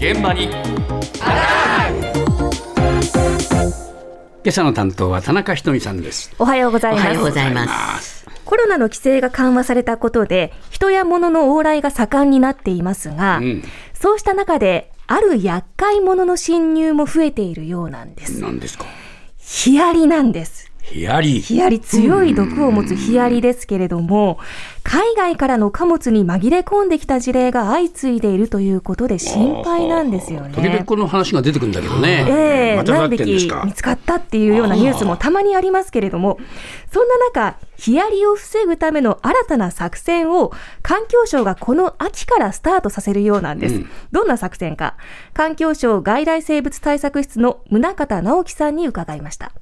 現場に今朝の担当は田中ひとみさんです。おはようございます。おはようございます。コロナの規制が緩和されたことで、人や物の往来が盛んになっていますが、うん、そうした中で、ある厄介者の侵入も増えているようなんです。何ですか？ヒアリなんです。ヒアリ。ヒアリ、強い毒を持つヒアリですけれども、海外からの貨物に紛れ込んできた事例が相次いでいるということで心配なんですよね。時々この話が出てくるんだけどね。ええまたな何匹見。つかったっていうようなニュースもたまにありますけれども、そんな中、ヒアリを防ぐための新たな作戦を環境省がこの秋からスタートさせるようなんです。うんどんな作戦か、環境省外来生物対策室の宗像直樹さんに伺いました。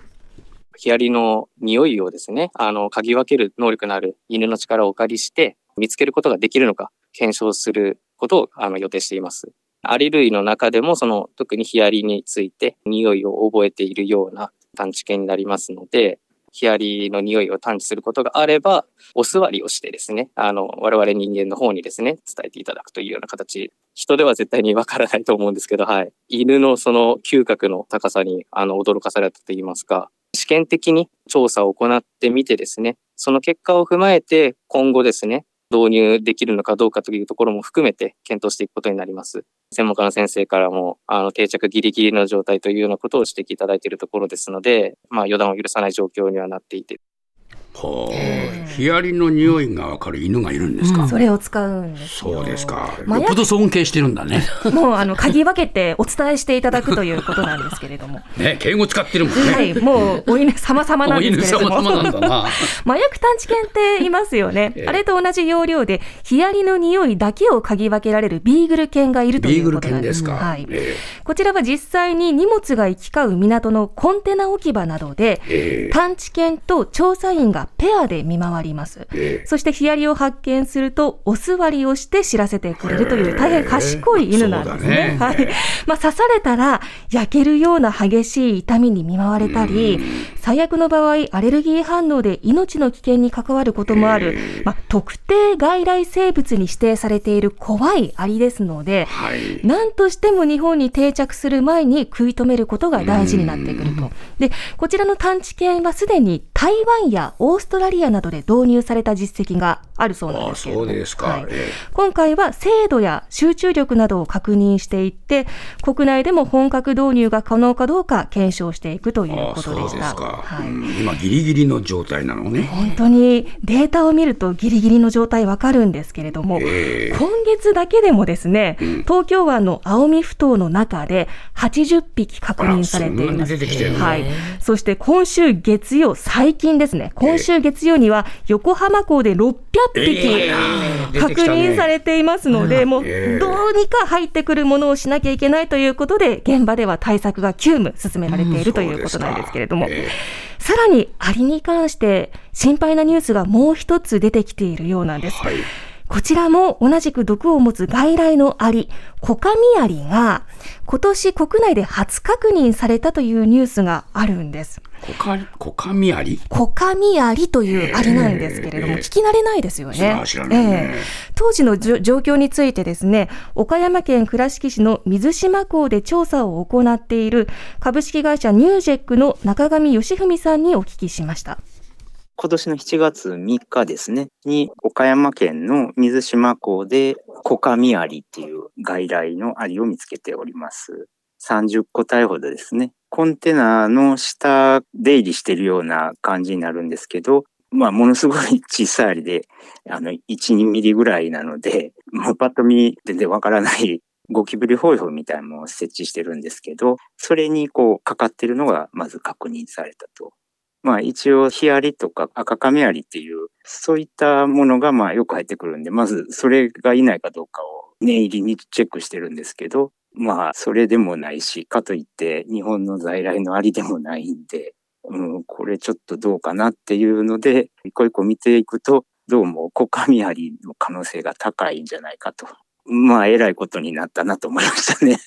ヒアリの匂いをですね、あの、嗅ぎ分ける能力のある犬の力をお借りして、見つけることができるのか、検証することをあの予定しています。アリ類の中でも、その、特にヒアリについて、匂いを覚えているような探知犬になりますので、ヒアリの匂いを探知することがあれば、お座りをしてですね、あの、我々人間の方にですね、伝えていただくというような形。人では絶対にわからないと思うんですけど、はい。犬のその嗅覚の高さに、あの、驚かされたと言いますか、験的に調査を行ってみてですね、その結果を踏まえて今後ですね、導入できるのかどうかというところも含めて検討していくことになります。専門家の先生からも、あの、定着ギリギリの状態というようなことを指摘いただいているところですので、まあ、予断を許さない状況にはなっていて、ほう。ヒアリの匂いがわかる犬がいるんですか？それを使うんですよ。そうですか。よっぽど尊敬してるんだね。もう、あの、嗅ぎ分けてお伝えしていただくということなんですけれども。ね、敬語使ってるもんね。はい、もう、お犬様々なんですけれども。様々なんだな。麻薬探知犬っていますよねえ。えあれと同じ要領で、ヒアリの匂いだけを嗅ぎ分けられるビーグル犬がいるということなんで。犬ですすか。はい。えこちらは実際に荷物が行き交う港のコンテナ置き場などで、ええ探知犬と調査員がペアで見回ります。ええそしてヒアリを発見すると、お座りをして知らせてくれるという大変賢い犬なんですね。ねはい。まあ、刺されたら、焼けるような激しい痛みに見舞われたり、最悪の場合、アレルギー反応で命の危険に関わることもある、まあ、特定外来生物に指定されている怖いアリですので、はい。何としても日本に定着する前に食い止めることが大事になってくると。で、こちらの探知犬はすでに台湾やオーストラリアなどで導入された実績があるそうなんですけ。はいえ今回は精度や集中力などを確認していって、国内でも本格導入が可能かどうか検証していくということでした。はいうん今ギリギリの状態なのね。本当にデータを見るとギリギリの状態わかるんですけれども、ええ今月だけでもですね、東京湾の青海ふ頭の中で80匹確認されています。はい。そして今週月曜、最近ですね、今週月曜には横浜港で600匹確認されていますので、もうええどうにか入ってくるものをしなきゃいけないということで、現場では対策が急務進められているということなんですけれども、さらにアリに関して心配なニュースがもう一つ出てきているようなんです。はい。こちらも同じく毒を持つ外来のアリ、コカミアリが今年国内で初確認されたというニュースがあるんです。コカ、コカミアリ？コカミアリというアリなんですけれども、ええ聞き慣れないですよね。ねええ当時の状況についてですね、岡山県倉敷市の水島港で調査を行っている株式会社ニュージェックの中上義文さんにお聞きしました。今年の7月3日ですね、に岡山県の水島港でコカミアリっていう外来のアリを見つけております。30個体ほどですね。コンテナの下出入りしてるような感じになるんですけど、まあ、ものすごい小さいアリで、あの、1、2ミリぐらいなので、もうパッと見全然わからないゴキブリホイホイみたいなのを設置してるんですけど、それにこうかかってるのがまず確認されたと。まあ一応ヒアリとか赤カメアリっていう、そういったものがまあよく入ってくるんで、まずそれがいないかどうかを念入りにチェックしてるんですけど、まあそれでもないし、かといって日本の在来のアリでもないんで、うん、これちょっとどうかなっていうので、一個一個見ていくと、どうもコカミアリの可能性が高いんじゃないかと。まあ、えらいことになったなと思いましたね。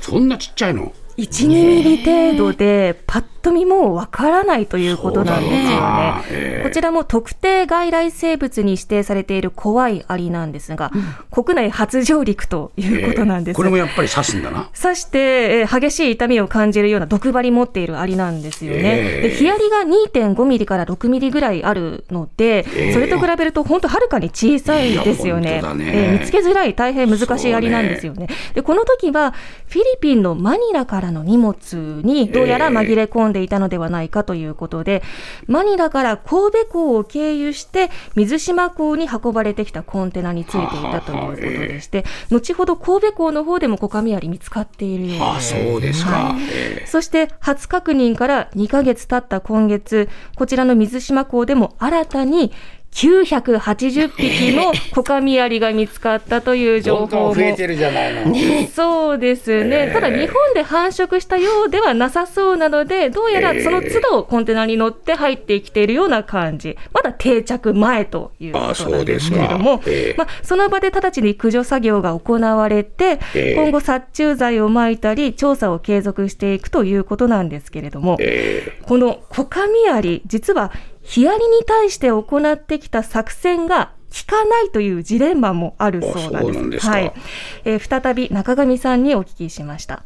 そんなちっちゃいの？1、2ミリ程度で、パッと見もわからないということなんですよね。ええこちらも特定外来生物に指定されている怖いアリなんですが、国内初上陸ということなんです。これもやっぱり刺すんだな。刺して、えー激しい痛みを感じるような毒針持っているアリなんですよね。ええで、ヒアリが2.5ミリから6ミリぐらいあるので、ええそれと比べると本当はるかに小さいですよいねねえー見つけづらい大変難しいアリなんですよね。で、この時はフィリピンのマニラからの荷物にどうやら紛れ込んでいたのではないかということで、マニラから神戸港を経由して水島港に運ばれてきたコンテナについていたということでして、後ほど神戸港の方でもコカミアリ見つかっているようです。ああ、そうですか。はいええそして初確認から2ヶ月経った今月、こちらの水島港でも新たに980匹のコカミアリが見つかったという情報も。ん増えてるじゃないの。そうですね、ただ日本で繁殖したようではなさそうなので、どうやらその都度コンテナに乗って入ってきているような感じ、まだ定着前ということなんですけれども、まあ、その場で直ちに駆除作業が行われて、ええ今後、殺虫剤をまいたり、調査を継続していくということなんですけれども、えこのコカミアリ、実はヒアリに対して行ってきた作戦が効かないというジレンマもあるそうなんです。ですかはい、えー再び中上さんにお聞きしました。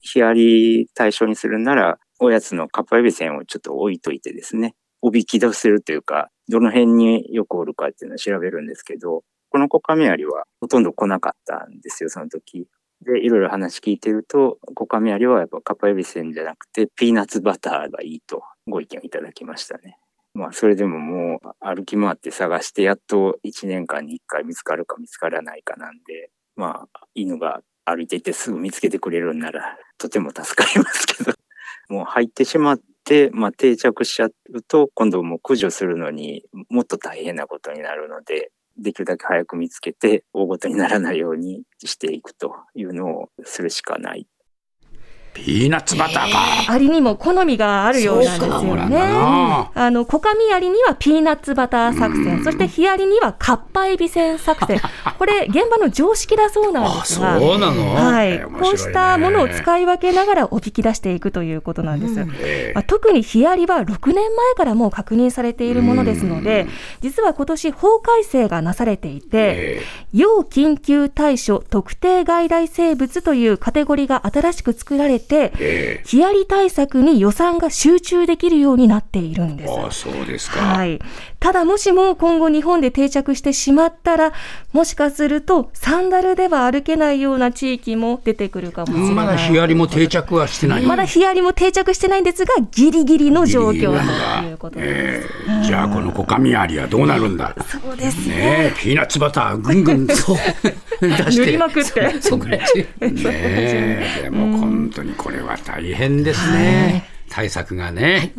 ヒアリ対象にするなら、おやつのカッパエビセンをちょっと置いといてですね、おびき出せるというか、どの辺によくおるかっていうのを調べるんですけど、このコカミアリはほとんど来なかったんですよ、その時。で、いろいろ話聞いてると、コカミアリはやっぱカッパエビセンじゃなくて、ピーナッツバターがいいとご意見をいただきましたね。まあ、それでももう歩き回って探して、やっと1年間に1回見つかるか見つからないかなんで、まあ、犬が歩いていてすぐ見つけてくれるんなら、とても助かりますけど、もう入ってしまって、まあ定着しちゃうと、今度もう駆除するのにもっと大変なことになるので、できるだけ早く見つけて、大ごとにならないようにしていくというのをするしかない。ピーナッツバターか。アリにも好みがあるようなんですよね。あの、コカミアリにはピーナッツバター作うん。戦、そしてヒアリにはカッパエビセン作戦。これ、現場の常識だそうなんであ、すが。そうなの？はい、こうしたものを使い分けながらおびき出していくということなんです。ええまあ、特にヒアリは6年前からもう確認されているものですので、実は今年法改正がなされていて、え要緊急対処特定外来生物というカテゴリーが新しく作られて、ええヒアリ対策に予算が集中できるようになっているんです。ああ、そうですか。はい。ただもしも今後日本で定着してしまったら、もしかするとサンダルでは歩けないような地域も出てくるかもしれない。まだヒアリも定着はしてない。まだヒアリも定着してないんですが、ギリギリの状況ということです。ええじゃあこのコカミアリはどうなるんだ。そうですね。ねえ、ピーナッツバターぐんぐんそう。塗りまくって。そこら中ね。え、でも本当にこれは大変ですね。対策がね。